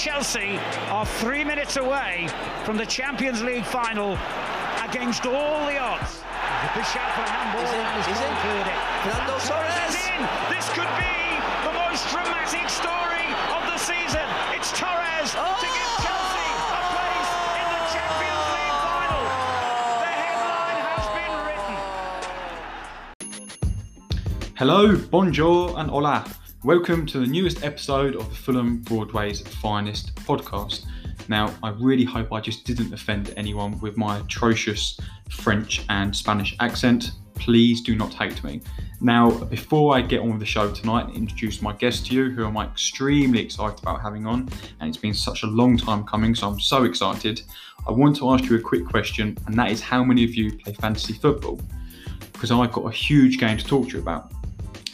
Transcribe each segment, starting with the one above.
Chelsea are three minutes away from the Champions League final against all the odds. The shout for a handball Is it? and his Is ball it? cleared it. Fernando Torres Torres! in. This could be the most dramatic story of the season. It's Torres to give oh! Chelsea a place in the Champions League final. The headline has been written. Hello, bonjour, and hola. Welcome to the newest episode of the Fulham Broadway's Finest podcast. Now, I really hope I just didn't offend anyone with my atrocious French and Spanish accent. Please do not hate me. Now, before I get on with the show tonight and introduce my guest to you, who I'm extremely excited about having on, and it's been such a long time coming, so I'm so excited. I want to ask you a quick question, and that is how many of you play fantasy football? Because I've got a huge game to talk to you about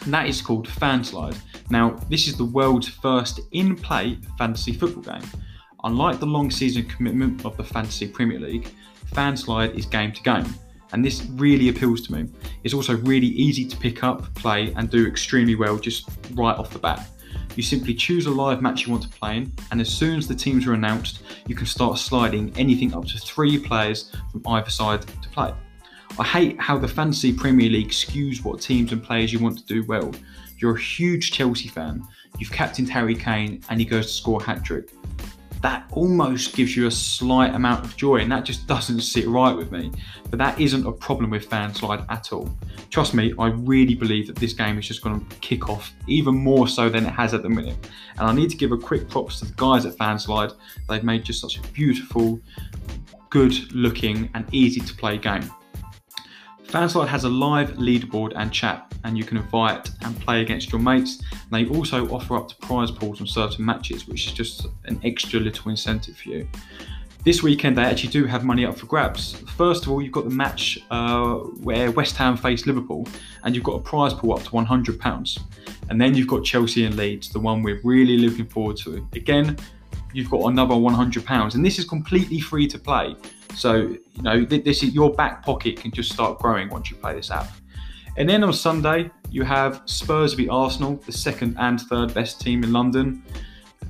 and that is called Fanslide. Now, this is the world's first in play fantasy football game. Unlike the long season commitment of the Fantasy Premier League, Fanslide is game to game, and this really appeals to me. It's also really easy to pick up, play, and do extremely well just right off the bat. You simply choose a live match you want to play in, and as soon as the teams are announced, you can start sliding anything up to three players from either side to play. I hate how the Fantasy Premier League skews what teams and players you want to do well. You're a huge Chelsea fan, you've captained Harry Kane, and he goes to score a hat trick. That almost gives you a slight amount of joy, and that just doesn't sit right with me. But that isn't a problem with Fanslide at all. Trust me, I really believe that this game is just going to kick off even more so than it has at the minute. And I need to give a quick props to the guys at Fanslide. They've made just such a beautiful, good looking, and easy to play game. Fanslide has a live leaderboard and chat, and you can invite and play against your mates. And they also offer up to prize pools on certain matches, which is just an extra little incentive for you. This weekend, they actually do have money up for grabs. First of all, you've got the match uh, where West Ham face Liverpool, and you've got a prize pool up to £100. And then you've got Chelsea and Leeds, the one we're really looking forward to. Again, you've got another £100, and this is completely free to play. So, you know, this is your back pocket can just start growing once you play this app. And then on Sunday, you have Spurs v Arsenal, the second and third best team in London.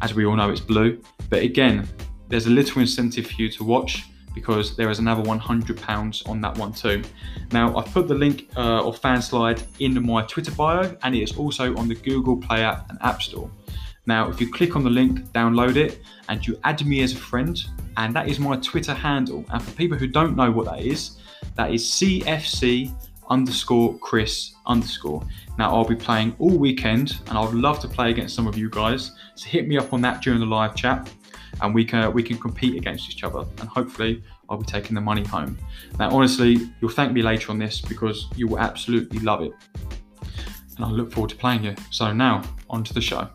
As we all know, it's blue. But again, there's a little incentive for you to watch because there is another £100 on that one too. Now, I've put the link uh, of Fanslide in my Twitter bio and it is also on the Google Play app and App Store. Now, if you click on the link, download it, and you add me as a friend, and that is my Twitter handle. And for people who don't know what that is, that is CFC underscore Chris underscore. Now, I'll be playing all weekend, and I'd love to play against some of you guys. So hit me up on that during the live chat, and we can we can compete against each other, and hopefully I'll be taking the money home. Now, honestly, you'll thank me later on this because you will absolutely love it, and I look forward to playing you. So now, on to the show.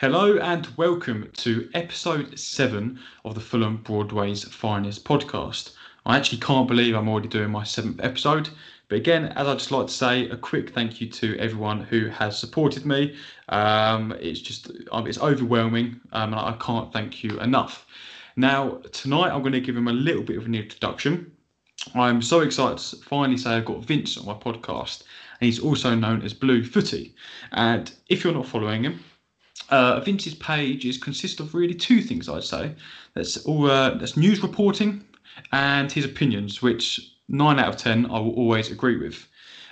Hello and welcome to episode 7 of the Fulham Broadway's Finest podcast. I actually can't believe I'm already doing my seventh episode, but again, as I just like to say, a quick thank you to everyone who has supported me. Um, it's just um, it's overwhelming, um, and I can't thank you enough. Now, tonight I'm going to give him a little bit of an introduction. I'm so excited to finally say I've got Vince on my podcast, and he's also known as Blue Footy. And if you're not following him, uh, Vince's page is consists of really two things I'd say. That's all. Uh, that's news reporting and his opinions, which nine out of ten I will always agree with.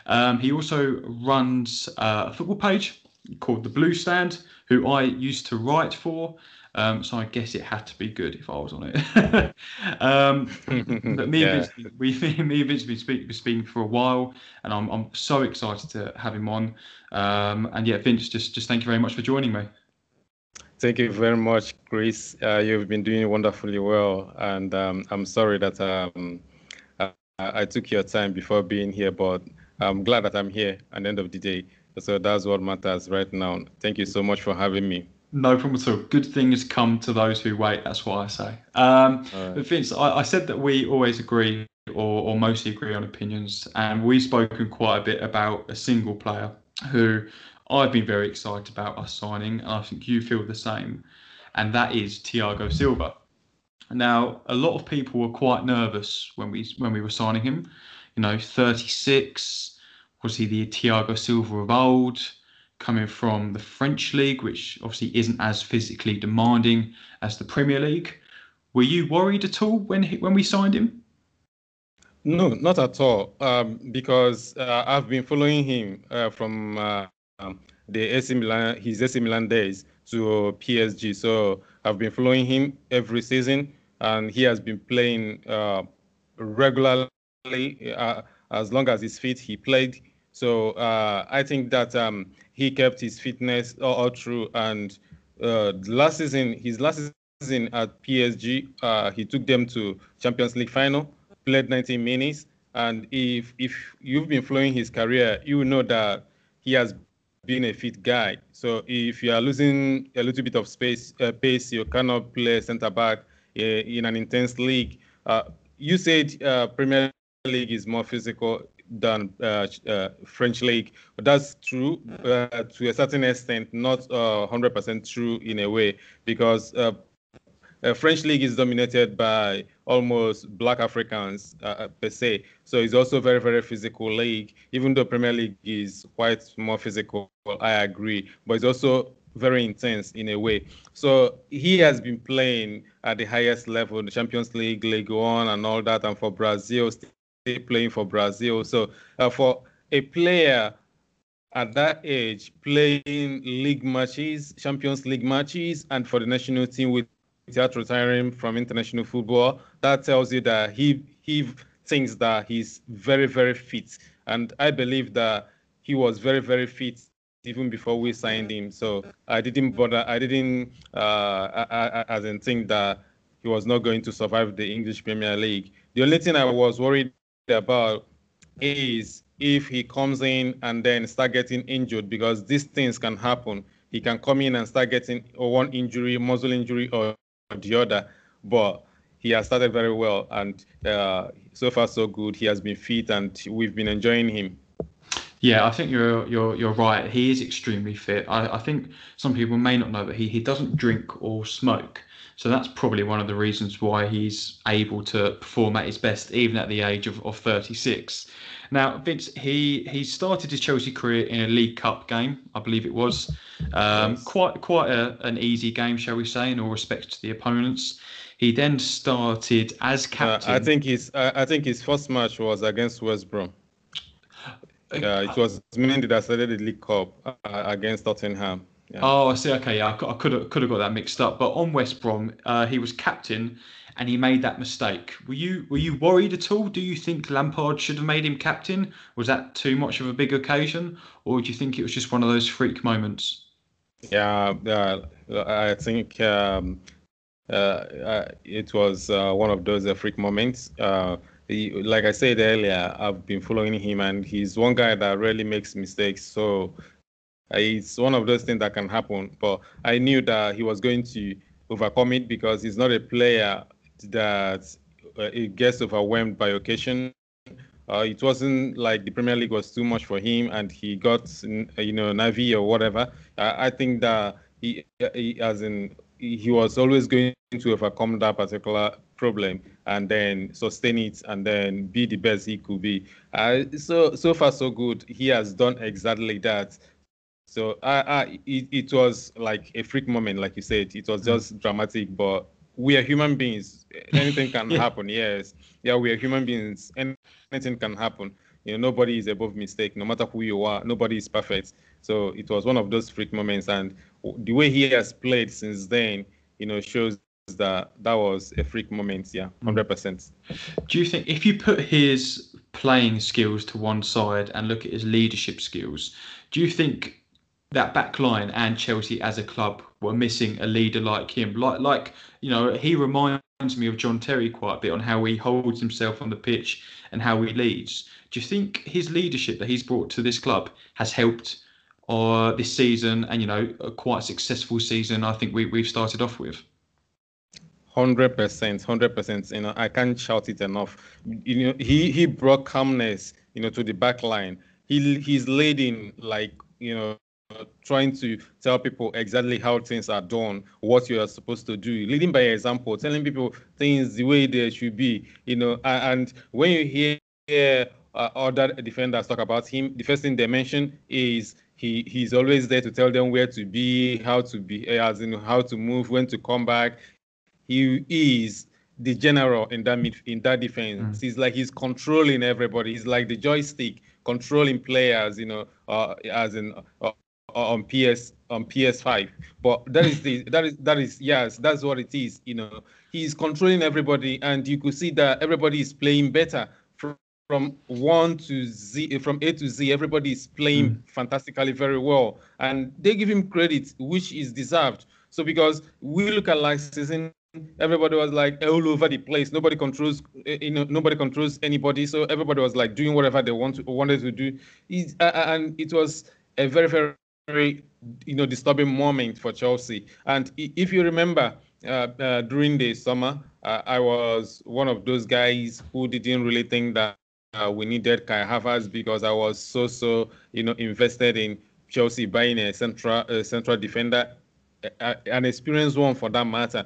Um, he also runs uh, a football page called the Blue Stand, who I used to write for. Um, so I guess it had to be good if I was on it. um, but me, Yeah. and Vince, we, me and Vince have been speak, speaking for a while, and I'm, I'm so excited to have him on. Um, and yeah, Vince, just just thank you very much for joining me. Thank you very much, Chris. Uh, you've been doing wonderfully well, and um, I'm sorry that um, I, I took your time before being here, but I'm glad that I'm here at the end of the day. So that's what matters right now. Thank you so much for having me. No problem at all. Good things come to those who wait. That's what I say. Um, right. but Vince, I, I said that we always agree or, or mostly agree on opinions, and we've spoken quite a bit about a single player who I've been very excited about us signing, and I think you feel the same, and that is Thiago Silva. Now, a lot of people were quite nervous when we when we were signing him. You know, 36, was he the Thiago Silva of old, coming from the French league, which obviously isn't as physically demanding as the Premier League. Were you worried at all when he, when we signed him? No, not at all. Um, because uh, I've been following him uh, from uh, um, the AC Milan, his AC Milan days to PSG. So I've been following him every season, and he has been playing uh, regularly uh, as long as he's fit. He played. So uh, I think that um, he kept his fitness all, all through. And last season, his last season at PSG, he took them to Champions League final played 90 minutes. And if if you've been following his career, you know that he has been a fit guy. So if you are losing a little bit of space uh, pace, you cannot play centre back uh, in an intense league. Uh, you said uh, Premier League is more physical than uh, uh, French league, but that's true to a certain extent, not 100% true in a way, because uh, French league is dominated by almost black Africans uh, uh, per se. So it's also very, very physical league. Even though Premier League is quite more physical, I agree, but it's also very intense in a way. So he has been playing at the highest level, the Champions League, League One, and all that, and for Brazil, still playing for Brazil. So uh, for a player at that age, playing league matches, Champions League matches, and for the national team with without retiring from international football, that tells you that he he thinks that he's very very fit, and I believe that he was very very fit even before we signed him. So I didn't bother. I didn't uh, I, I, I didn't think that he was not going to survive the English Premier League. The only thing I was worried about is if he comes in and then start getting injured because these things can happen. He can come in and start getting one injury, muscle injury, or the other, but he has started very well, and uh, so far so good. He has been fit, and we've been enjoying him. Yeah, I think you're you're you're right. He is extremely fit. I, I think some people may not know that he, he doesn't drink or smoke. So that's probably one of the reasons why he's able to perform at his best, even at the age of, of 36. Now, Vince, he he started his Chelsea career in a League Cup game, I believe it was. Um, yes. Quite quite a, an easy game, shall we say, in all respects to the opponents. He then started as captain. Uh, I think his I think his first match was against West Brom. Uh, it was mainly that started the League Cup uh, against Tottenham. Yeah. Oh, I see. Okay, yeah, I could have could have got that mixed up. But on West Brom, uh, he was captain, and he made that mistake. Were you were you worried at all? Do you think Lampard should have made him captain? Was that too much of a big occasion, or do you think it was just one of those freak moments? Yeah, uh, I think um, uh, uh it was uh, one of those uh, freak moments. Uh, he, like I said earlier, I've been following him, and he's one guy that really makes mistakes. So it's one of those things that can happen. But I knew that he was going to overcome it because he's not a player that uh, it gets overwhelmed by occasion. Uh, it wasn't like the Premier League was too much for him, and he got you know Navi or whatever. I think that he, he as in he was always going to overcome that particular problem and then sustain it and then be the best he could be. Uh, so so far so good. He has done exactly that. So it, it was like a freak moment, like you said. It was just mm. dramatic, but we are human beings. Anything can yeah. happen. Yes, yeah, we are human beings. Anything can happen. You know, nobody is above mistake. No matter who you are, nobody is perfect. So it was one of those freak moments, and the way he has played since then, you know, shows that that was a freak moment. Yeah, mm. hundred percent. Do you think if you put his playing skills to one side and look at his leadership skills, do you think that back line and Chelsea as a club were missing a leader like him. Like like you know, he reminds me of John Terry quite a bit on how he holds himself on the pitch and how he leads. Do you think his leadership that he's brought to this club has helped uh, this season and you know a quite successful season I think we we've started off with? Hundred percent, hundred percent. You know, I can't shout it enough. You know, he he brought calmness, you know, to the back line. He he's leading like you know trying to tell people exactly how things are done, what you are supposed to do, leading by example, telling people things the way they should be, you know. And, when you hear uh, other defenders talk about him, the first thing they mention is he he's always there to tell them where to be, how to be, as in how to move, when to come back. He is the general in that mid, in that defense. Mm. He's like he's controlling everybody. He's like the joystick controlling players, you know, uh, as in uh, on PS on PS5. But that is the that is that is yes, that's what it is. You know, he's controlling everybody, and you could see that everybody is playing better from from one to Z, from A to Z. Everybody is playing mm. fantastically very well, and they give him credit, which is deserved. So because we look at season, everybody was like all over the place. Nobody controls, eh, you know, nobody controls anybody. So everybody was like doing whatever they want to, wanted to do. uh, and it was a very, very, very, you know, disturbing moment for Chelsea. And if you remember, uh, uh, during the summer, uh, I was one of those guys who didn't really think that uh, we needed Kai Havertz because I was so, so, you know, invested in Chelsea buying a central, central defender, an experienced one for that matter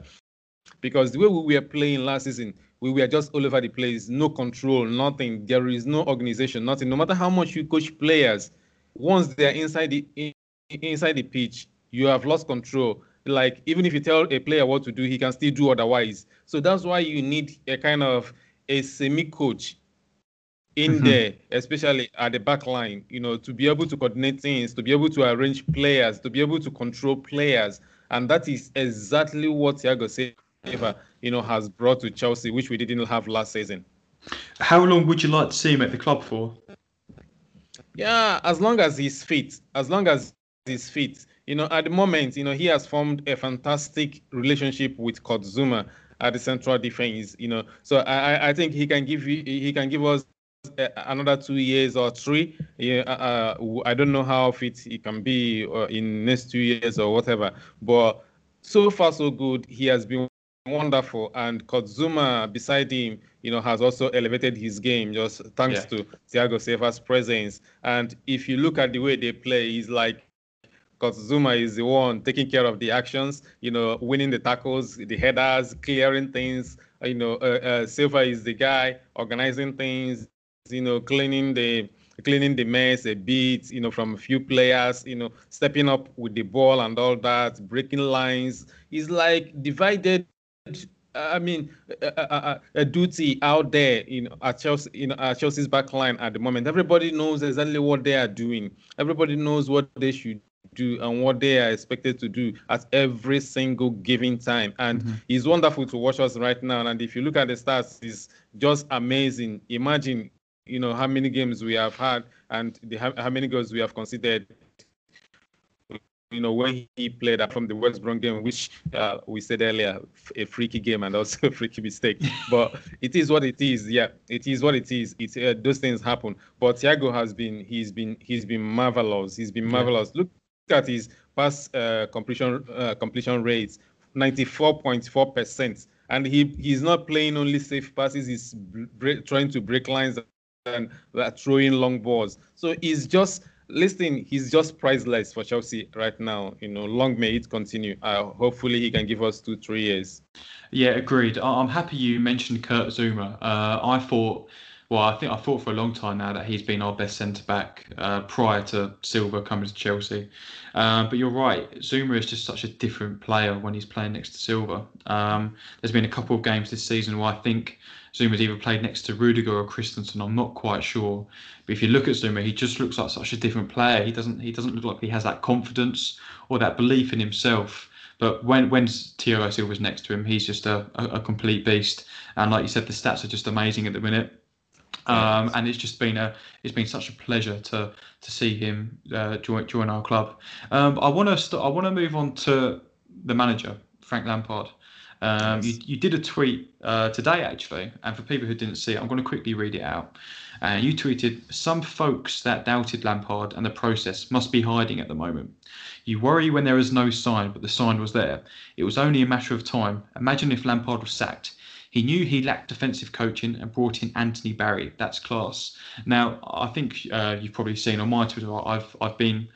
because the way we were playing last season, we were just all over the place, no control, nothing. There is no organization, nothing. No matter how much you coach players, once they're inside the inside the pitch, you have lost control. Like even if you tell a player what to do, he can still do otherwise. So that's why you need a kind of a semi-coach in mm-hmm. there, especially at the back line, you know, to be able to coordinate things, to be able to arrange players, to be able to control players. And that is exactly what Thiago said you know, has brought to Chelsea, which we didn't have last season. How long would you like to see him at the club for? Yeah, as long as he's fit, as long as he's feet. You know, at the moment, you know, he has formed a fantastic relationship with Kurt Zouma at the central defense. You know, so I, I think he can give you, he can give us another two years or three. Yeah, uh, uh, I don't know how fit he can be uh, in next two years or whatever. But so far so good. He has been wonderful. And Kurt Zouma beside him, you know, has also elevated his game just thanks yeah. to Thiago Silva's presence. And if you look at the way they play, he's like Kurt Zouma is the one taking care of the actions, you know, winning the tackles, the headers, clearing things. You know, uh, uh, Silva is the guy organizing things, you know, cleaning the cleaning the mess a bit, you know, from a few players, you know, stepping up with the ball and all that, breaking lines. He's like divided I mean, a, a, a, duty out there in at Chelsea, in at Chelsea's backline at the moment. Everybody knows exactly what they are doing. Everybody knows what they should do and what they are expected to do at every single given time. And mm-hmm. it's wonderful to watch us right now. And if you look at the stats, it's just amazing. Imagine, you know, how many games we have had and the, how, how many goals we have considered you know, when he played from the West Brom game, which uh, we said earlier, a freaky game and also a freaky mistake. But it is what it is. Yeah, it is what it is. It's uh, those things happen. But Thiago has been, he's been, he's been marvelous. He's been marvelous. Yeah. Look at his pass uh, completion uh, completion rates, 94.4 percent. And he he's not playing only safe passes. He's trying to break lines and uh, throwing long balls. So he's just listen, he's just priceless for Chelsea right now. You know, long may it continue. Uh, hopefully, he can give us two, three years. Yeah, agreed. I'm happy you mentioned Kurt Zouma. Uh, I thought, well, I think I thought for a long time now that he's been our best centre back uh, prior to Silva coming to Chelsea. Uh, but you're right, Zouma is just such a different player when he's playing next to Silva. Um, there's been a couple of games this season where I think Zouma's either played next to Rudiger or Christensen. I'm not quite sure. But if you look at Zouma, he just looks like such a different player. He doesn't he doesn't look like he has that confidence or that belief in himself. But when when Thiago Silva's next to him, he's just a, a, a, complete beast. And like you said, the stats are just amazing at the minute. Um, and it's just been a it's been such a pleasure to to see him uh, join join our club. Um, I want to st- I want to move on to the manager Frank Lampard. Um, you, you did a tweet uh, today, actually, and for people who didn't see it, I'm going to quickly read it out. Uh, you tweeted, Some folks that doubted Lampard and the process must be hiding at the moment. You worry when there is no sign, but the sign was there. It was only a matter of time. Imagine if Lampard was sacked. He knew he lacked defensive coaching and brought in Anthony Barry. That's class. Now, I think uh, you've probably seen on my Twitter, I've I've been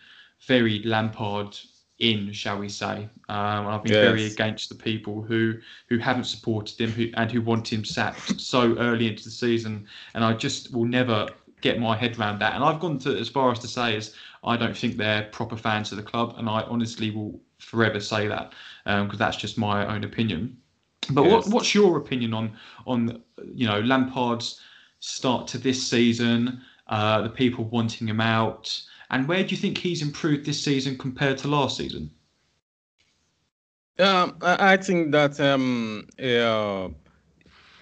very Lampard in, shall we say. Um, I've been yes. very against the people who who haven't supported him who, and who want him sacked so early into the season. And I just will never get my head around that. And I've gone to as far as to say is I don't think they're proper fans of the club, and I honestly will forever say that because um, that's just my own opinion. But yes. what, what's your opinion on on you know Lampard's start to this season? Uh, the people wanting him out, and where do you think he's improved this season compared to last season? Um, I think that um, uh,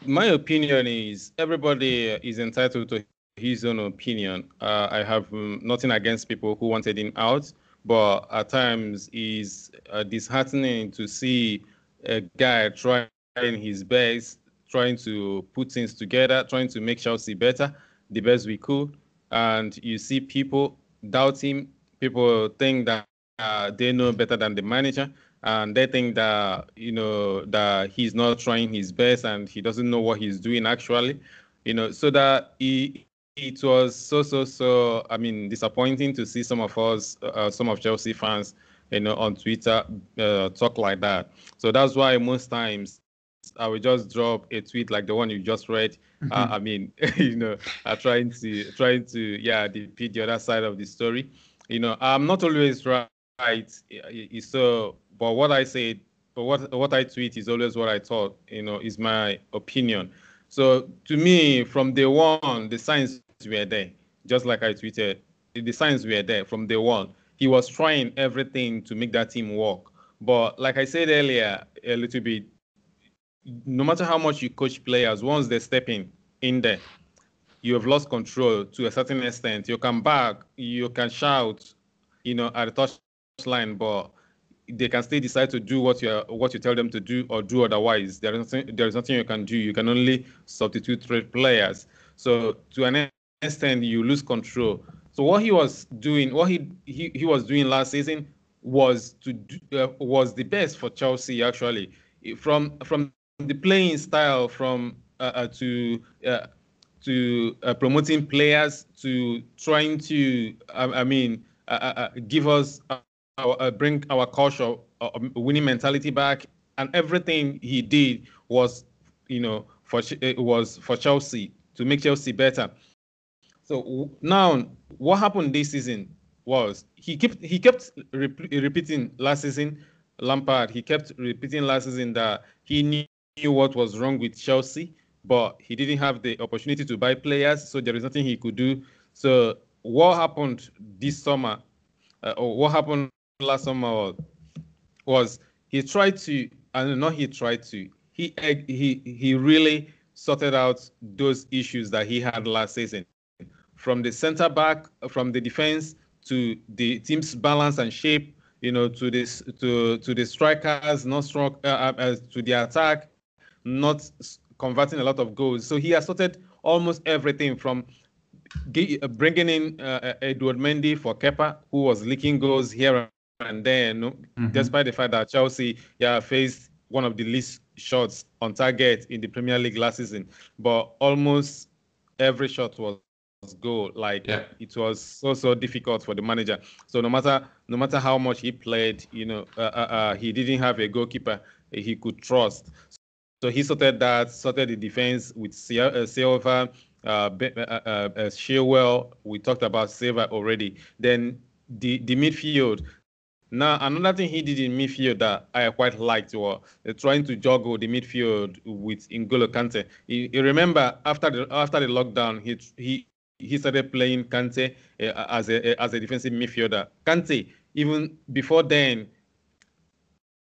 my opinion is everybody is entitled to his own opinion. Uh, I have um, nothing against people who wanted him out, but at times it's uh, disheartening to see a guy trying his best, trying to put things together, trying to make Chelsea better, the best we could, and you see people doubt him. People think that uh, they know better than the manager. And they think that you know that he's not trying his best and he doesn't know what he's doing actually. You know so that he it was so so so i mean disappointing to see some of us uh, some of chelsea fans you know on twitter uh, talk like that so that's why most times i will just drop a tweet like the one you just read mm-hmm. uh, i mean you know uh, trying to trying to yeah depict the other side of the story you know i'm not always right so but what I say, but what what I tweet is always what I thought. You know, is my opinion. So to me, from day one, the signs were there. Just like I tweeted, the signs were there from day one. He was trying everything to make that team work. But like I said earlier, a little bit, no matter how much you coach players, once they step in in there, you have lost control to a certain extent. You come back, you can shout, you know, at the touch line, but they can still decide to do what you what you tell them to do or do otherwise. There is nothing there is nothing you can do. You can only substitute players. So to an extent, you lose control. So what he was doing, what he he, he was doing last season was to do, uh, was the best for Chelsea actually. From from the playing style, from uh, uh, to uh, to uh, promoting players, to trying to I, I mean uh, give us our, bring our culture, um, winning mentality back, and everything he did was, you know, for was for Chelsea to make Chelsea better. So now, what happened this season was he kept he kept rep- repeating last season. Lampard he kept repeating last season that he knew what was wrong with Chelsea, but he didn't have the opportunity to buy players, so there is nothing he could do. So what happened this summer? Uh, what happened last summer was he tried to, and not he tried to, he he he really sorted out those issues that he had last season, from the center back, from the defense to the team's balance and shape, you know, to this to to the strikers, not strong uh, uh, uh to the attack, not converting a lot of goals. So he has sorted almost everything from uh, bringing in uh, Edouard Mendy for Kepa, who was leaking goals here and then, mm-hmm. despite the fact that Chelsea yeah faced one of the least shots on target in the Premier League last season, but almost every shot was goal. Like yeah. it was so so difficult for the manager. So no matter no matter how much he played, you know, uh, uh, uh, he didn't have a goalkeeper he could trust. So he sorted that, sorted the defense with uh, Silva, uh, uh, uh, Chilwell. We talked about Silva already. Then the the midfield. Now, another thing he did in midfield that I quite liked was trying to juggle the midfield with N'Golo Kante. You, you, remember after the after the lockdown, he he he started playing Kante uh, as a as a defensive midfielder. Kante, even before then,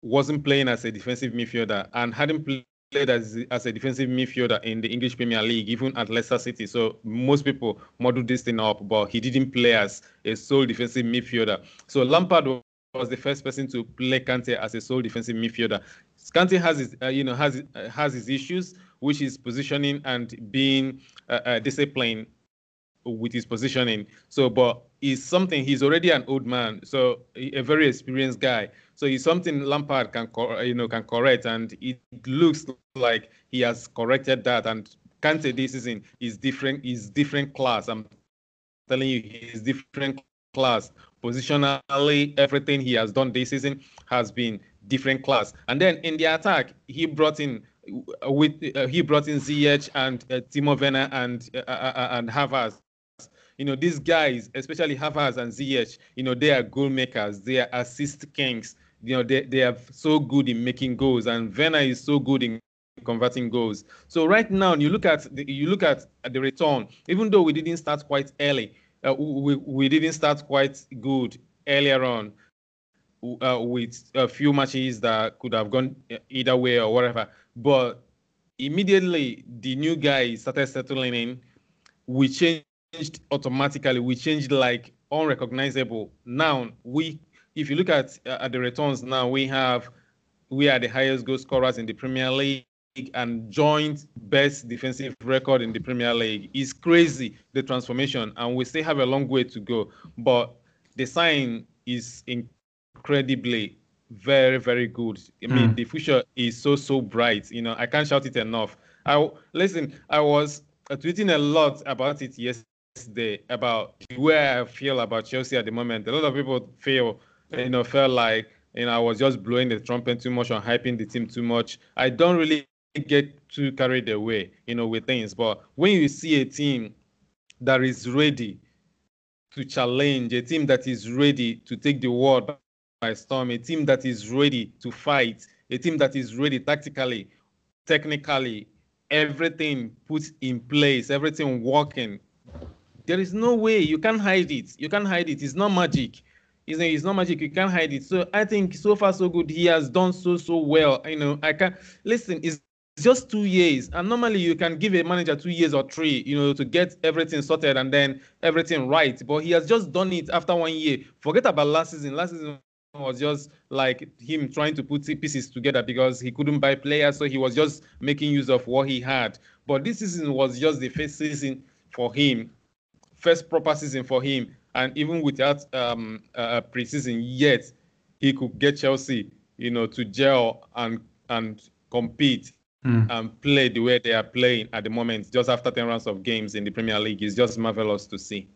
wasn't playing as a defensive midfielder and hadn't played as, as a defensive midfielder in the English Premier League, even at Leicester City. So most people model this thing up, but he didn't play as a sole defensive midfielder. So Lampard was the first person to play Kante as a sole defensive midfielder. Kante has his, uh, you know, has uh, has his issues, which is positioning and being uh, uh, disciplined with his positioning. So, but he's something. He's already an old man, so a very experienced guy. So he's something Lampard can, you know, can correct, and it looks like he has corrected that. And Kante this season is different. Is different class. I'm telling you, he's different class positionally, everything he has done this season has been different class. And then in the attack, he brought in with uh, he brought in Ziyech and uh, Timo Werner and uh, uh, uh and Havertz. You know, these guys, especially Havertz and Ziyech, you know, they are goal makers. They are assist kings. You know, they, they are so good in making goals, and Werner is so good in converting goals. So right now, you look at the, you look at the return. Even though we didn't start quite early, uh, we we didn't start quite good earlier on uh, with a few matches that could have gone either way or whatever. But immediately the new guy started settling in. We changed automatically. We changed like unrecognizable. Now we, if you look at uh, at the returns now, we have we are the highest goal scorers in the Premier League and joint best defensive record in the Premier League. It's crazy the transformation, and we still have a long way to go. But the sign is incredibly very very good. I mean, mm. the future is so so bright. You know, I can't shout it enough. I listen. I was tweeting a lot about it yesterday about where I feel about Chelsea at the moment. A lot of people feel, you know, felt like you know I was just blowing the trumpet too much or hyping the team too much. I don't really get too carried away, you know, with things. But when you see a team that is ready to challenge, a team that is ready to take the world by storm, a team that is ready to fight, a team that is ready tactically, technically, everything put in place, everything working. There is no way you can hide it. You can't hide it. It's not magic. It's, it's not magic. You can't hide it. So I think so far so good. He has done so so well. You know, I can listen. It's just two years, and normally you can give a manager two years or three, you know, to get everything sorted and then everything right. But he has just done it after one year. Forget about last season. Last season was just like him trying to put pieces together because he couldn't buy players, so he was just making use of what he had. But this season was just the first season for him, first proper season for him, and even without um, a preseason yet, he could get Chelsea, you know, to gel and and compete mm. and play the way they are playing at the moment, just after ten rounds of games in the Premier League. is just marvelous to see.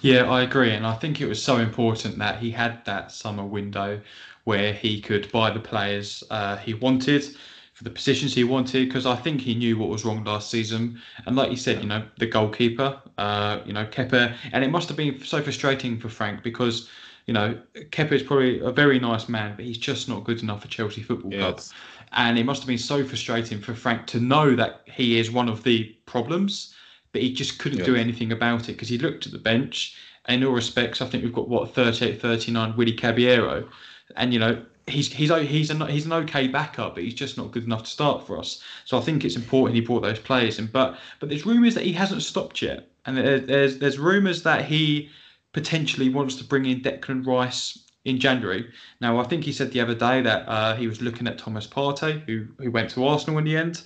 Yeah, I agree, and I think it was so important that he had that summer window where he could buy the players uh, he wanted for the positions he wanted because I think he knew what was wrong last season. And like you said, you know, the goalkeeper, uh, you know, Kepa, and it must have been so frustrating for Frank because, you know, Kepa is probably a very nice man, but he's just not good enough for Chelsea Football Club. And it must have been so frustrating for Frank to know that he is one of the problems but he just couldn't yeah. do anything about it because he looked at the bench. In all respects, I think we've got what 38, 39 Willy Caballero, and you know he's he's he's an he's an okay backup, but he's just not good enough to start for us. So I think it's important he brought those players in. But but there's rumours that he hasn't stopped yet, and there's there's rumours that he potentially wants to bring in Declan Rice in January. Now I think he said the other day that uh, he was looking at Thomas Partey, who who went to Arsenal in the end.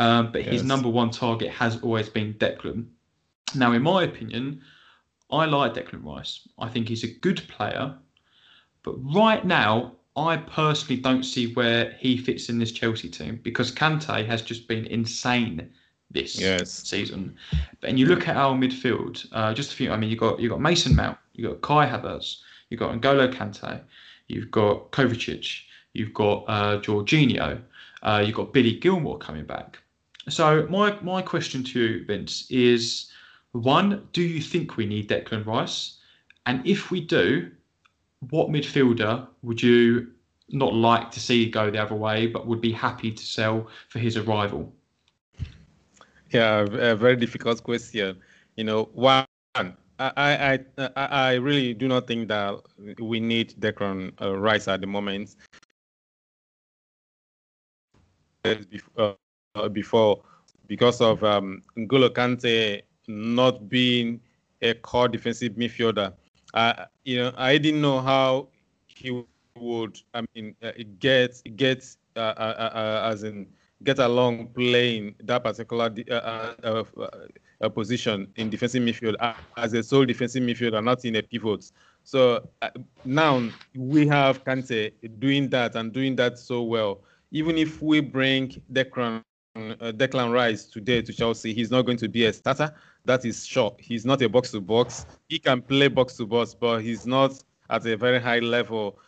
Um, but yes. his number one target has always been Declan. Now, in my opinion, I like Declan Rice. I think he's a good player. But right now, I personally don't see where he fits in this Chelsea team because Kante has just been insane this yes. season. And you look at our midfield, uh, just a few. I mean, you got you got Mason Mount, you got Kai Havertz, you got N'Golo Kante, you've got Kovacic, you've got uh, Jorginho, uh, you've got Billy Gilmour coming back. So my my question to you, Vince, is one: Do you think we need Declan Rice? And if we do, what midfielder would you not like to see go the other way, but would be happy to sell for his arrival? Yeah, a very difficult question. You know, one, I I I, I really do not think that we need Declan uh, Rice at the moment. Uh, uh, before because of um, N'Golo Kante not being a core defensive midfielder. Uh, you know, I didn't know how he would. I mean, uh, get get uh, uh, uh, as in get along playing that particular uh, position in defensive midfield as a sole defensive midfielder, not in a pivot. So now we have Kante doing that and doing that so well. Even if we bring Declan uh, Declan Rice today to Chelsea, he's not going to be a starter. That is sure. He's not a box to box. He can play box to box, but he's not at a very high level.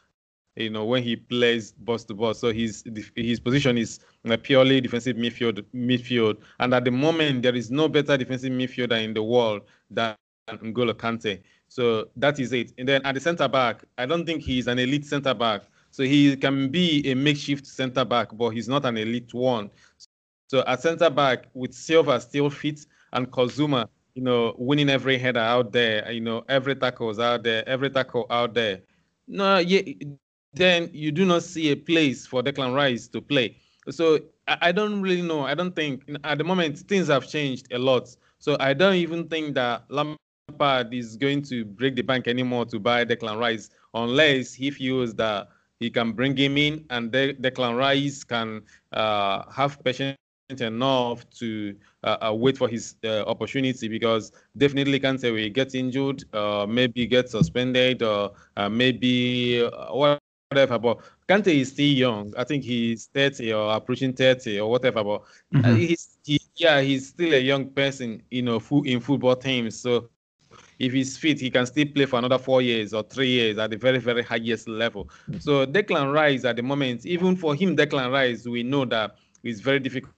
You know when he plays box to box, so his his position is a purely defensive midfield. Midfield, and at the moment there is no better defensive midfielder in the world than N'Golo Kante. So that is it. And then at the centre back, I don't think he's an elite centre back. So he can be a makeshift centre back, but he's not an elite one. So at centre back, with Silva still fit and Kurt Zouma, you know, winning every header out there, you know, every tackle is out there, every tackle out there. No, yeah, then you do not see a place for Declan Rice to play. So I, I don't really know. I don't think at the moment things have changed a lot. So I don't even think that Lampard is going to break the bank anymore to buy Declan Rice unless he feels that he can bring him in and De- Declan Rice can uh, have patience enough to uh, uh, wait for his uh, opportunity because definitely can't say we get injured, uh, maybe get suspended, or uh, maybe uh, whatever. But Kante is still young. I think he's 30 or approaching 30 or whatever. But Mhm. he's he, yeah, he's still a young person, you know, in football teams. So if he's fit, he can still play for another four years or three years at the very, very highest level. So Declan Rice at the moment, even for him, Declan Rice, we know that it's very difficult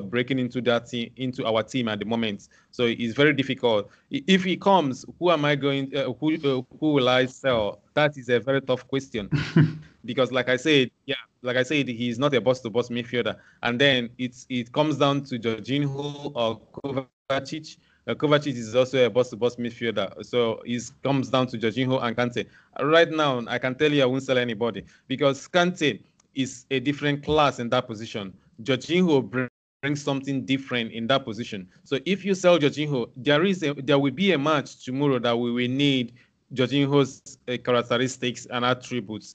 breaking into that team, into our team at the moment. So it's very difficult. If he comes, who am I going? Uh, who uh, who will I sell? That is a very tough question because, like I said, yeah, like I said, he's not a boss-to-boss midfielder. And then it's it comes down to Jorginho or Kovacic. Uh, Kovacic is also a boss-to-boss midfielder, so it comes down to Jorginho and Kante. Right now, I can tell you I won't sell anybody because Kante is a different class in that position. Jorginho br- brings something different in that position. So if you sell Jorginho, there is a, there will be a match tomorrow that we will need Jorginho's uh, characteristics and attributes,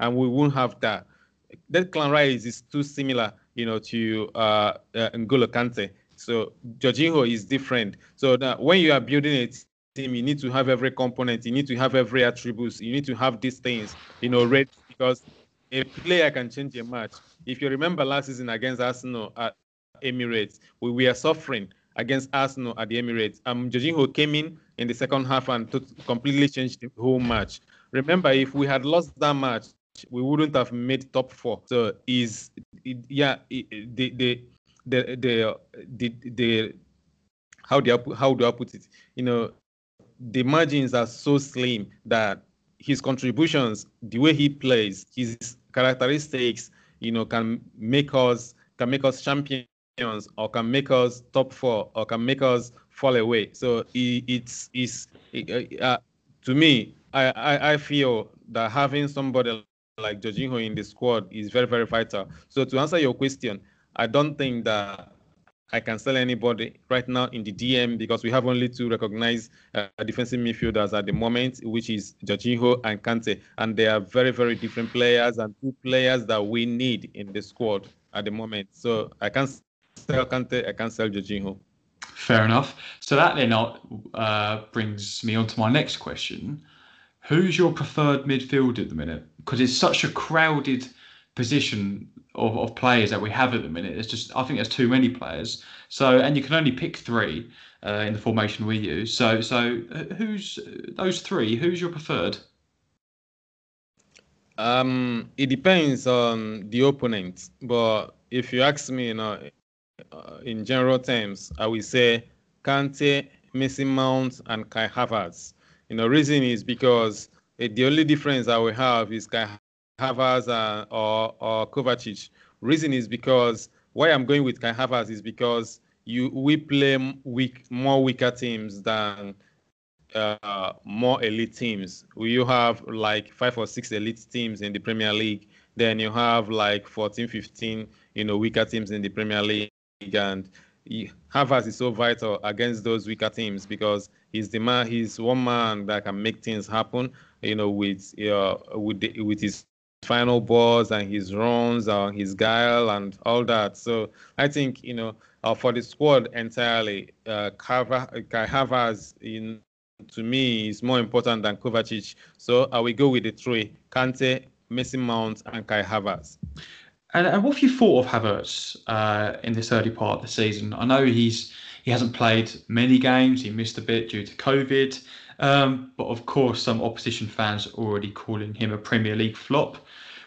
and we won't have that. Declan Rice is too similar, you know, to uh, uh, N'Golo Kante. So Jorginho is different. So that when you are building a team, you need to have every component. You need to have every attributes. You need to have these things, you know, ready because a player can change a match. If you remember last season against Arsenal at Emirates, we we are suffering against Arsenal at the Emirates. Um, Jorginho came in in the second half and completely changed the whole match. Remember, if we had lost that match, we wouldn't have made top four. So is it, yeah, it, the, the the the the the how do I how do I put it? You know, the margins are so slim that his contributions, the way he plays, his characteristics, you know, can make us can make us champions or can make us top four or can make us fall away. So it, it's it's it, uh, to me, I, I I feel that having somebody like Jorginho in the squad is very very vital. So to answer your question, I don't think that I can sell anybody right now in the DM because we have only two recognized uh, defensive midfielders at the moment, which is Jorginho and Kante, and they are very, very different players and two players that we need in the squad at the moment. So I can't sell Kante, I can't sell Jorginho. Fair enough. So that then uh, brings me on to my next question. Who's your preferred midfield at the minute? Because it's such a crowded position of, of players that we have at the minute. It's just I think there's too many players. So and you can only pick three uh, in the formation we use. So so uh, who's those three? Who's your preferred? Um, it depends on the opponent, but if you ask me, you know, uh, in general terms, I will say Kante, Mason Mount, and Kai Havertz. You know, reason is because uh, the only difference I will have is Kai Havertz uh, or or Kovacic. Reason is because why I'm going with Kai Havertz is because you we play weak more weaker teams than uh, more elite teams. You have like five or six elite teams in the Premier League. Then you have like 14, 15, you know, weaker teams in the Premier League. And he, Havertz is so vital against those weaker teams because he's the man, he's one man that can make things happen, you know, with uh, with the, with his final balls and his runs and his guile and all that. So I think, you know, uh, for the squad entirely, uh, Kai Havertz in to me is more important than Kovacic. So I will go with the three: Kante, Mason Mount, and Kai Havertz. And, and what have you thought of Havertz uh, in this early part of the season? I know he's he hasn't played many games. He missed a bit due to COVID. Um, but of course, some opposition fans are already calling him a Premier League flop,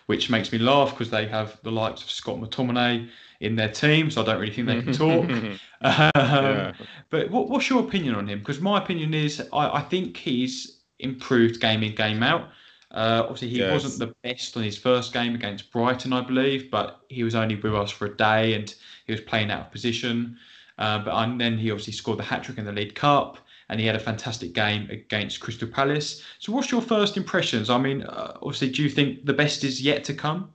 which makes me laugh because they have the likes of Scott McTominay in their team, so I don't really think they can talk. um, yeah. But what, what's your opinion on him? Because my opinion is I, I think he's improved game in, game out. Uh, obviously, he yes. wasn't the best on his first game against Brighton, I believe, but he was only with us for a day and he was playing out of position. Uh, but and then he obviously scored the hat trick in the League Cup and he had a fantastic game against Crystal Palace. So, what's your first impressions? I mean, uh, obviously, do you think the best is yet to come?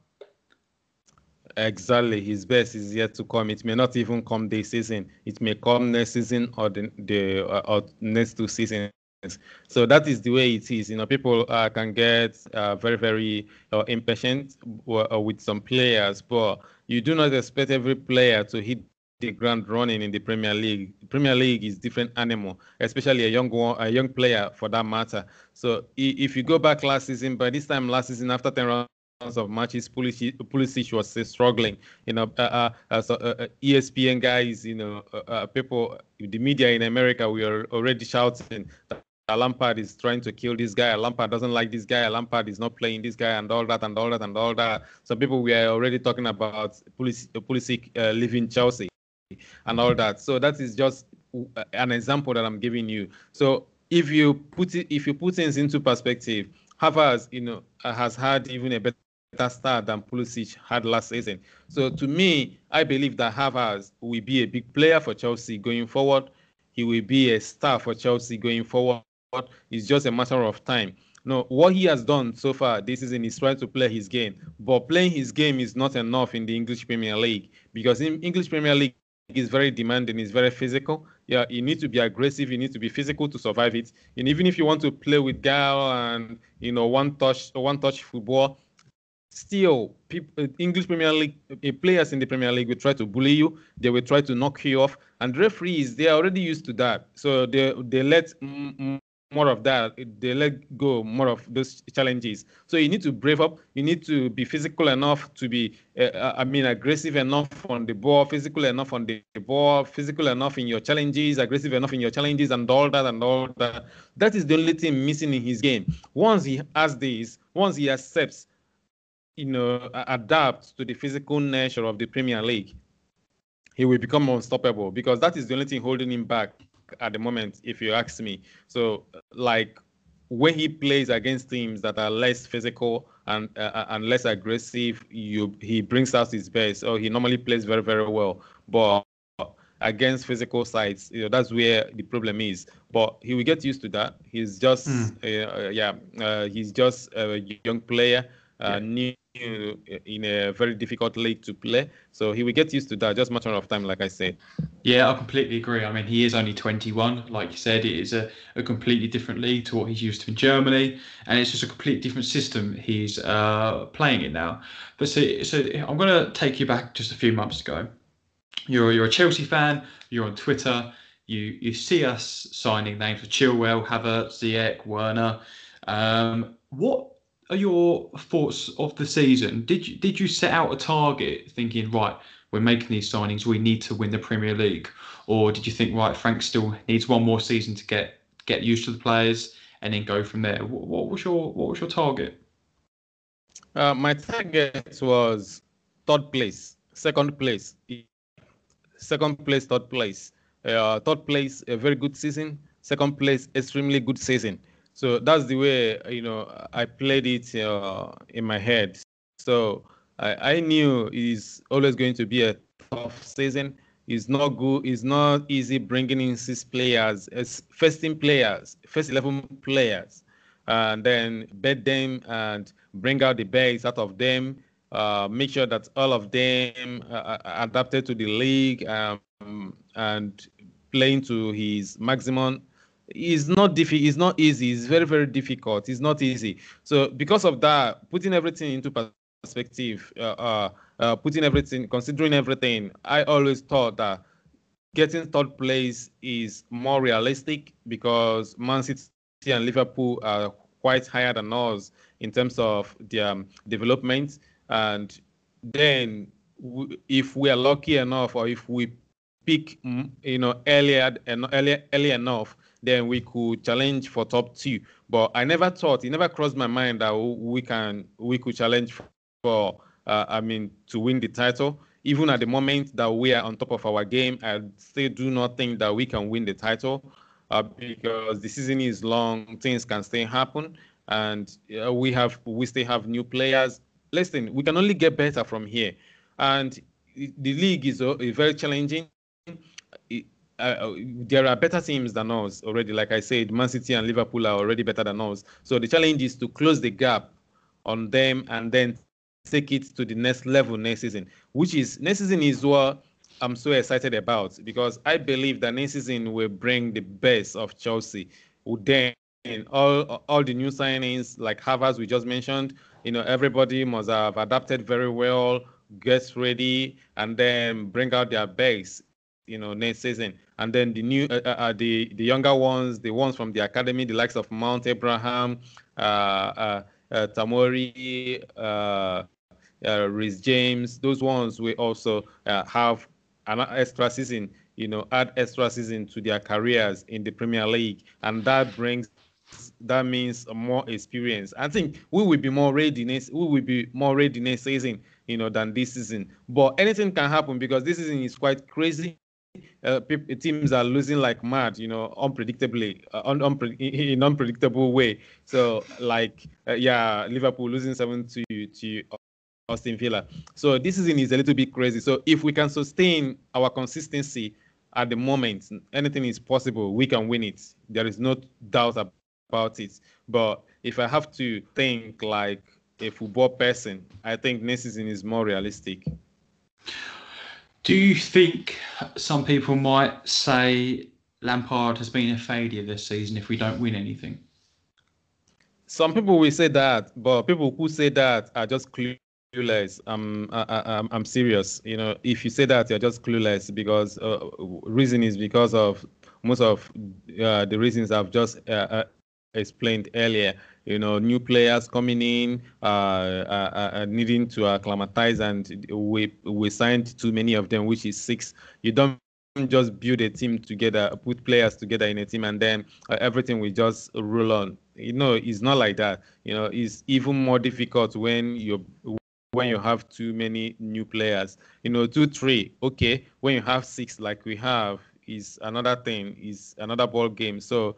Exactly, his best is yet to come. It may not even come this season. It may come next season or the, the uh, or next two seasons. So that is the way it is. You know, people uh, can get uh, very, very uh, impatient uh, with some players, but you do not expect every player to hit the ground running in the Premier League. Premier League is different animal, especially a young one, a young player for that matter. So if you go back last season, by this time last season, after 10 rounds of matches, Pulisic, Pulisic was still struggling. You know, uh, uh, uh so, uh, uh ESPN guys, you know, uh, people, the media in America, we are already shouting that Lampard is trying to kill this guy. Lampard doesn't like this guy. Lampard is not playing this guy, and all that, and all that, and all that. Some people were already talking about Pulisic, uh, Pulisic uh, leaving Chelsea and all that. So that is just uh, an example that I'm giving you. So if you put it, if you put things into perspective, Havertz, you know, has had even a better start than Pulisic had last season. So to me, I believe that Havertz will be a big player for Chelsea going forward. He will be a star for Chelsea going forward. It's just a matter of time. No, what he has done so far this season is trying to play his game, but playing his game is not enough in the English Premier League because in English Premier League is very demanding, it's very physical. Yeah, you need to be aggressive, you need to be physical to survive it. And even if you want to play with guile and you know one touch one touch football, still people, English Premier League players in the Premier League will try to bully you, they will try to knock you off, and referees they are already used to that. So they they let more of that. They let go more of those challenges. So you need to brave up. You need to be physical enough to be, uh, I mean, aggressive enough on the ball, physical enough on the ball, physical enough in your challenges, aggressive enough in your challenges, and all that and all that. That is the only thing missing in his game. Once he has this, once he accepts, you know, adapts to the physical nature of the Premier League, he will become unstoppable because that is the only thing holding him back at the moment, if you ask me. So, like when he plays against teams that are less physical and uh, and less aggressive, you he brings out his best. Or he normally plays very very well, but against physical sides, you know that's where the problem is. But he will get used to that. He's just mm. uh, yeah, uh, he's just a young player, uh, new in a very difficult league to play. So he will get used to that, just matter of time, like I said. Yeah, I completely agree. I mean, he is only 21. Like you said, it is a, a completely different league to what he's used to in Germany. And it's just a completely different system he's uh, playing in now. But so, so I'm going to take you back just a few months ago. You're, you're a Chelsea fan, you're on Twitter, you, you see us signing names for Chilwell, Havertz, Ziyech, Werner. Um, what are your thoughts of the season? Did you did you set out a target thinking right, we're making these signings, we need to win the Premier League, or did you think right, Frank still needs one more season to get get used to the players and then go from there? What, what was your what was your target? Uh, my target was third place, second place, second place, third place. Uh, third place, a very good season. Second place, extremely good season. So that's the way you know I played it uh, in my head. So I, I knew it's always going to be a tough season. It's not good. It's not easy bringing in six players, first team players, first eleven players, and then bet them and bring out the best out of them. Uh, make sure that all of them uh, adapted to the league um, and playing to his maximum it's not difficult it's not easy. It's very very difficult. It's not easy. So because of that putting everything into perspective uh, uh, uh, putting everything considering everything i always thought that getting third place is more realistic because man city and liverpool are quite higher than us in terms of their um, development. And then if we are lucky enough or if we pick mm, you know earlier and earlier early enough then we could challenge for top two. But I never thought, it never crossed my mind that we can we could challenge for, uh, I mean, to win the title. even at the moment that we are on top of our game, I still do not think that we can win the title uh, because the season is long, things can still happen, and uh, we have we still have new players. Listen, we can only get better from here, and the league is uh, very challenging. Uh, there are better teams than us already. Like I said, Man City and Liverpool are already better than us. So the challenge is to close the gap on them and then take it to the next level next season, which is next season is what I'm so excited about because I believe that next season will bring the best of Chelsea. Then all all the new signings like Havertz we just mentioned, you know, everybody must have adapted very well, get ready, and then bring out their best, you know, next season. And then the new, uh, uh, uh the the younger ones, the ones from the academy, the likes of Mount Abraham, uh, uh, uh Tomori, uh, Reece James, those ones will also have an extra season, you know, add extra season to their careers in the Premier League, and that brings that means more experience. I think we will be more ready next we will be more ready next season, you know, than this season. But anything can happen because this season is quite crazy. Uh, teams are losing like mad, you know, unpredictably, uh, un- unpre- in unpredictable way. So, like, uh, yeah, Liverpool losing seven to to Aston Villa. So this season is a little bit crazy. So if we can sustain our consistency at the moment, anything is possible. We can win it. There is no doubt about it. But if I have to think like a football person, I think next season is more realistic. Do you think some people might say Lampard has been a failure this season if we don't win anything? Some people will say that, but people who say that are just clueless I, I'm, I'm serious. You know, if you say that, you're just clueless because uh, reason is because of most of uh, the reasons I've just uh, uh explained earlier. You know, new players coming in, uh, uh, needing to acclimatize, and we we signed too many of them, which is six. You don't just build a team together, put players together in a team, and then everything will just roll on. You know, it's not like that. You know, it's even more difficult when you're when you have too many new players. You know, two, three, okay. When you have six, like we have, is another thing, is another ball game. So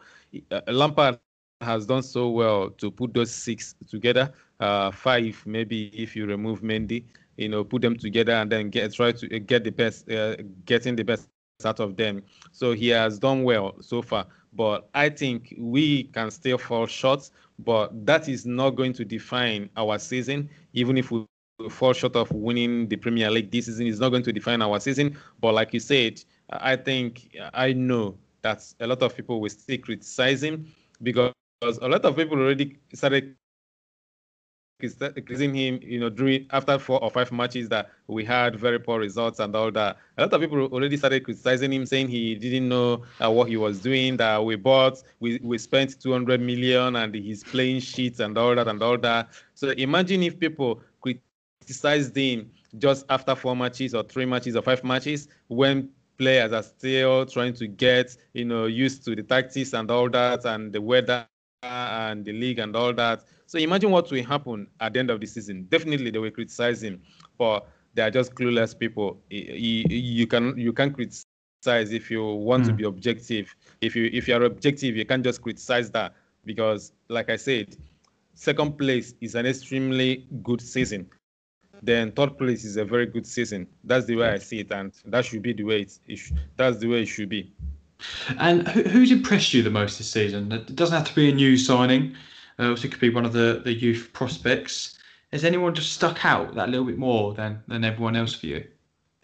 uh, Lampard has done so well to put those six together. Uh, five, maybe if you remove Mendy, you know, put them together and then get try to get the best, uh, getting the best out of them. So he has done well so far. But I think we can still fall short. But that is not going to define our season, even if we fall short of winning the Premier League this season is not going to define our season. But like you said, I think I know that a lot of people will still criticize him because a lot of people already started criticizing him, you know, during after four or five matches that we had very poor results and all that. A lot of people already started criticizing him, saying he didn't know uh, what he was doing. That we bought, we we spent 200 million, and he's playing shit and all that and all that. So imagine if people criticized him just after four matches or three matches or five matches when players are still trying to get you know used to the tactics and all that and the weather and the league and all that. So imagine what will happen at the end of the season. Definitely they will criticize him, but they are just clueless people. You, can you can criticize if you want mm. to hmm. be objective. If you if you are objective, you can't just criticize that because, like I said, second place is an extremely good season then third place is a very good season. That's the way I see it, and that should be the way it, it that's the way it should be. And who's impressed you the most this season? It doesn't have to be a new signing. Uh, it could be one of the, the youth prospects. Has anyone just stuck out that little bit more than, than everyone else for you?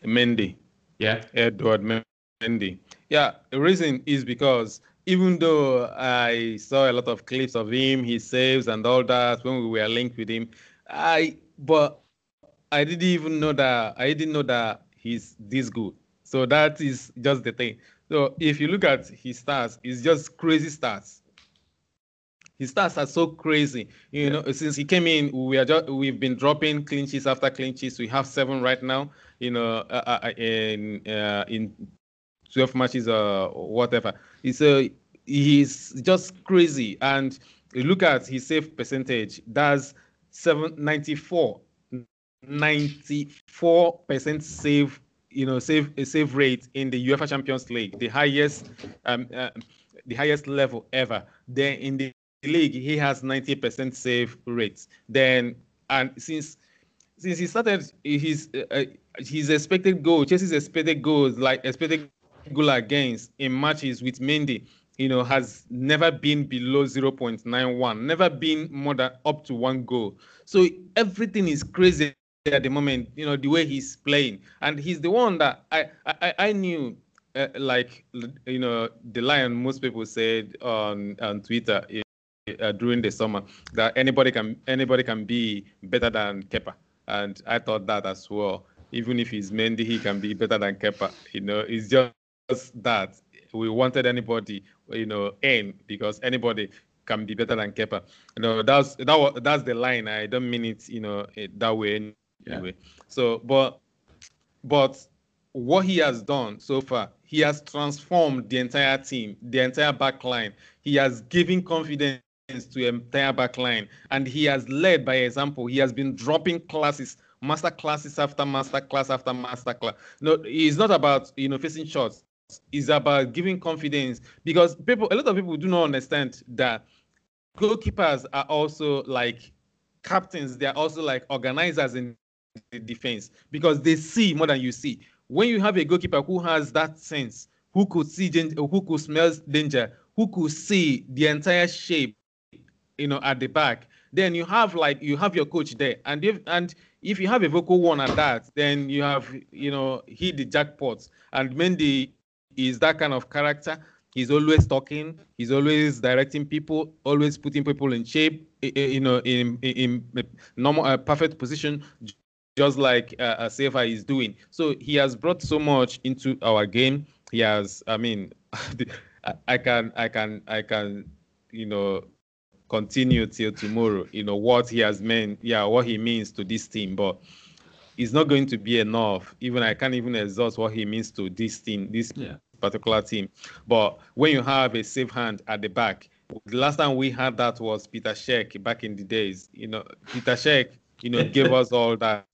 Mendy. Yeah. Edward Mendy. Yeah, the reason is because even though I saw a lot of clips of him, his saves and all that when we were linked with him, I but I didn't even know that I didn't know that he's this good. So that is just the thing. So if you look at his stats, it's just crazy stats. His stats are so crazy. You know, since he came in, we are just we've been dropping clean sheets after clean sheets. We have seven right now. You know, uh, uh, uh in uh, in twelve matches or whatever. It's a he's just crazy. And look at his save percentage. That's seven ninety four 94% save, you know, save a save rate in the UEFA Champions League, the highest, um, uh, the highest level ever. Then in the league, he has 90% save rates. Then and since since he started his uh, his expected goal, Chelsea's expected goals, like expected goal against in matches with Mendy, you know, has never been below 0.91, never been more than up to one goal. So everything is crazy at the moment, you know, the way he's playing. And he's the one that I I, I knew uh, like you know the lion most people said on on twitter uh, during the summer that anybody can anybody can be better than Kepa and I thought that as well. Even if he's Mendy, he can be better than Kepa. You know, it's just that we wanted anybody, you know, in because anybody can be better than Kepa. You know, that's that that's the line. I don't mean it, you know, that way anyway. So, but but what he has done so far, he has transformed the entire team, the entire back line. He has given confidence to entire backline, and he has led by example. He has been dropping classes, master classes after master class after master class. No, it's not about you know facing shots. It's about giving confidence because people, a lot of people do not understand that goalkeepers are also like captains. They are also like organizers in the defense because they see more than you see. When you have a goalkeeper who has that sense, who could see danger, who could smell danger, who could see the entire shape you know, at the back, then you have like you have your coach there, and if and if you have a vocal one at that, then you have you know hit the jackpot. And Mendy is that kind of character. He's always talking. He's always directing people. Always putting people in shape. You know, in in, in normal uh, perfect position, just like uh, Sefa is doing. So he has brought so much into our game. He has. I mean, I can I can I can you know continue till tomorrow. You know what he has meant, yeah, what he means to this team, but it's not going to be enough. Even I can't even exhaust what he means to this team, this yeah. particular team. But when you have a safe hand at the back, the last time we had that was Peter Cech back in the days. You know, Peter Cech, you know, gave us all that.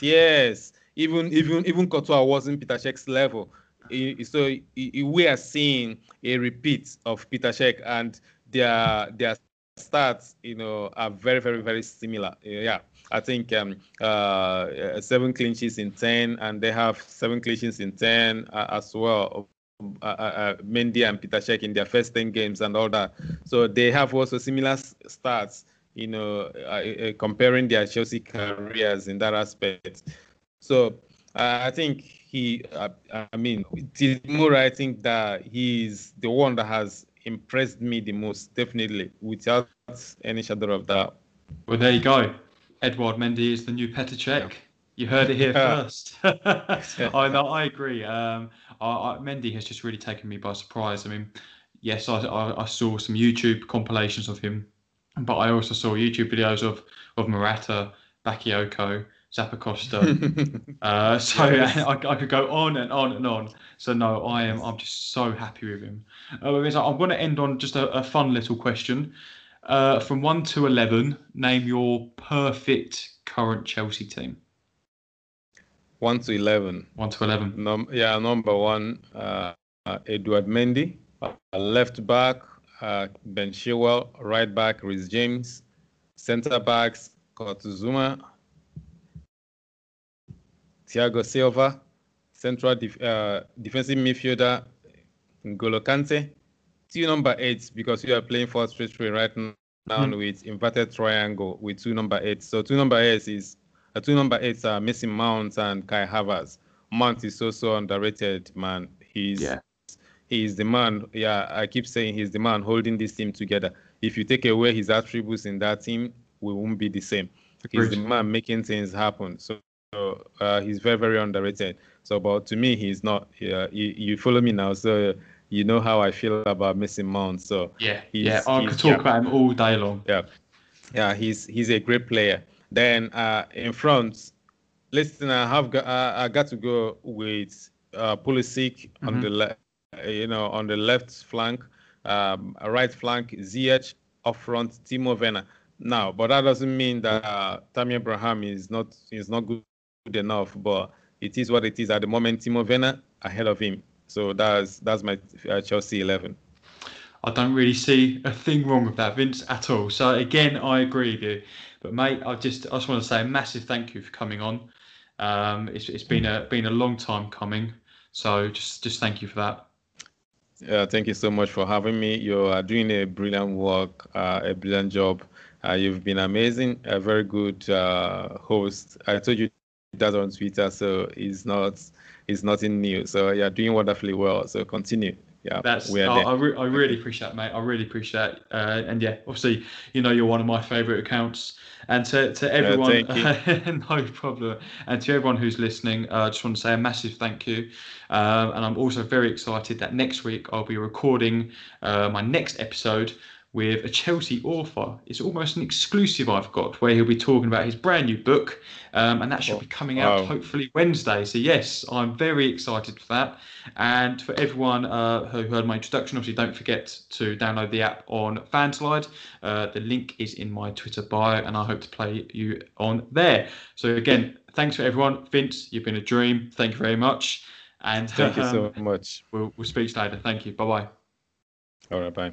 Yes, even even even Courtois wasn't Peter Cech's level. So we are seeing a repeat of Peter Cech and their their stats, you know, are very, very, very similar. Yeah, I think um, uh, seven clean sheets in ten, and they have seven clean sheets in ten uh, as well. Uh, uh, uh Mendy and Peter Cech in their first ten games and all that. So they have also similar stats. You know, uh, comparing their Chelsea careers in that aspect. So I think he, I mean, Timur, I think that he's the one that has impressed me the most, definitely, without any shadow of doubt. Well, there you go. Edouard Mendy is the new Petr Cech. Yeah. You heard it here first. I know, I agree. Um, I, I, Mendy has just really taken me by surprise. I mean, yes, I, I, I, saw some YouTube compilations of him, but I also saw YouTube videos of of Morata, Bakayoko, Zappacosta. uh, so yes. I, I, could go on and on and on. So no, I am. I'm just so happy with him. Uh, I'm going to end on just a, a fun little question. Uh, from one to eleven, name your perfect current Chelsea team. One to eleven. One to eleven. Num- yeah, number one, uh, uh, Edouard Mendy. Uh, left back, uh, Ben Chilwell, Right back, Reece James. Centre backs, Kurt Zouma. Thiago Silva, central def- uh, defensive midfielder N'Golo Kante. Two number eights because we are playing 4 straight three right now mm-hmm. with inverted triangle with two number eights. So two number eights is uh, two number eights are Mason Mount and Kai Havertz. Mount is also underrated, man. He's yeah. He's the man. Yeah, I keep saying he's the man holding this team together. If you take away his attributes in that team, we won't be the same. He's the man making things happen. So uh, he's very, very underrated. So, but to me, he's not. Uh, you, you follow me now, so you know how I feel about Mason Mount. So yeah, yeah, I could talk yeah, about him all day long. Yeah, yeah, he's he's a great player. Then uh, in front, listen, I have got, uh, I got to go with uh, Pulisic mm-hmm. on the left, you know, on the left flank, um, right flank, Ziyech, up front, Timo Werner. now, but that doesn't mean that uh, Tammy Abraham is not is not good enough. But it is what it is at the moment. Timo Werner ahead of him, so that's that's my uh, Chelsea eleven. I don't really see a thing wrong with that, Vince, at all. So again, I agree with you. But mate, I just I just want to say a massive thank you for coming on. Um, it's it's been a been a long time coming. So just just thank you for that. Yeah, thank you so much for having me. You are doing a brilliant work, uh, a brilliant job. Uh, you've been amazing, a very good uh, host. I told you that on Twitter, so it's not it's nothing new. So you're doing wonderfully well. So continue yeah, that's I, I, re- I, really appreciate it, mate. I really appreciate it. Uh, and yeah, obviously, you know, you're one of my favourite accounts. And to, to everyone, yeah, no problem. And to everyone who's listening, uh, I just want to say a massive thank you. Um, and I'm also very excited that next week I'll be recording uh, my next episode with a Chelsea author. It's almost an exclusive I've got where he'll be talking about his brand new book, um, and that should be coming out wow. hopefully Wednesday. So yes, I'm very excited for that. And for everyone uh, who heard my introduction, obviously don't forget to download the app on Fanslide. Uh, the link is in my Twitter bio, and I hope to play you on there. So again, thanks for everyone. Vince, you've been a dream. Thank you very much. And thank um, you so much. We'll, we'll speak later. Thank you. Bye bye. All right. Bye.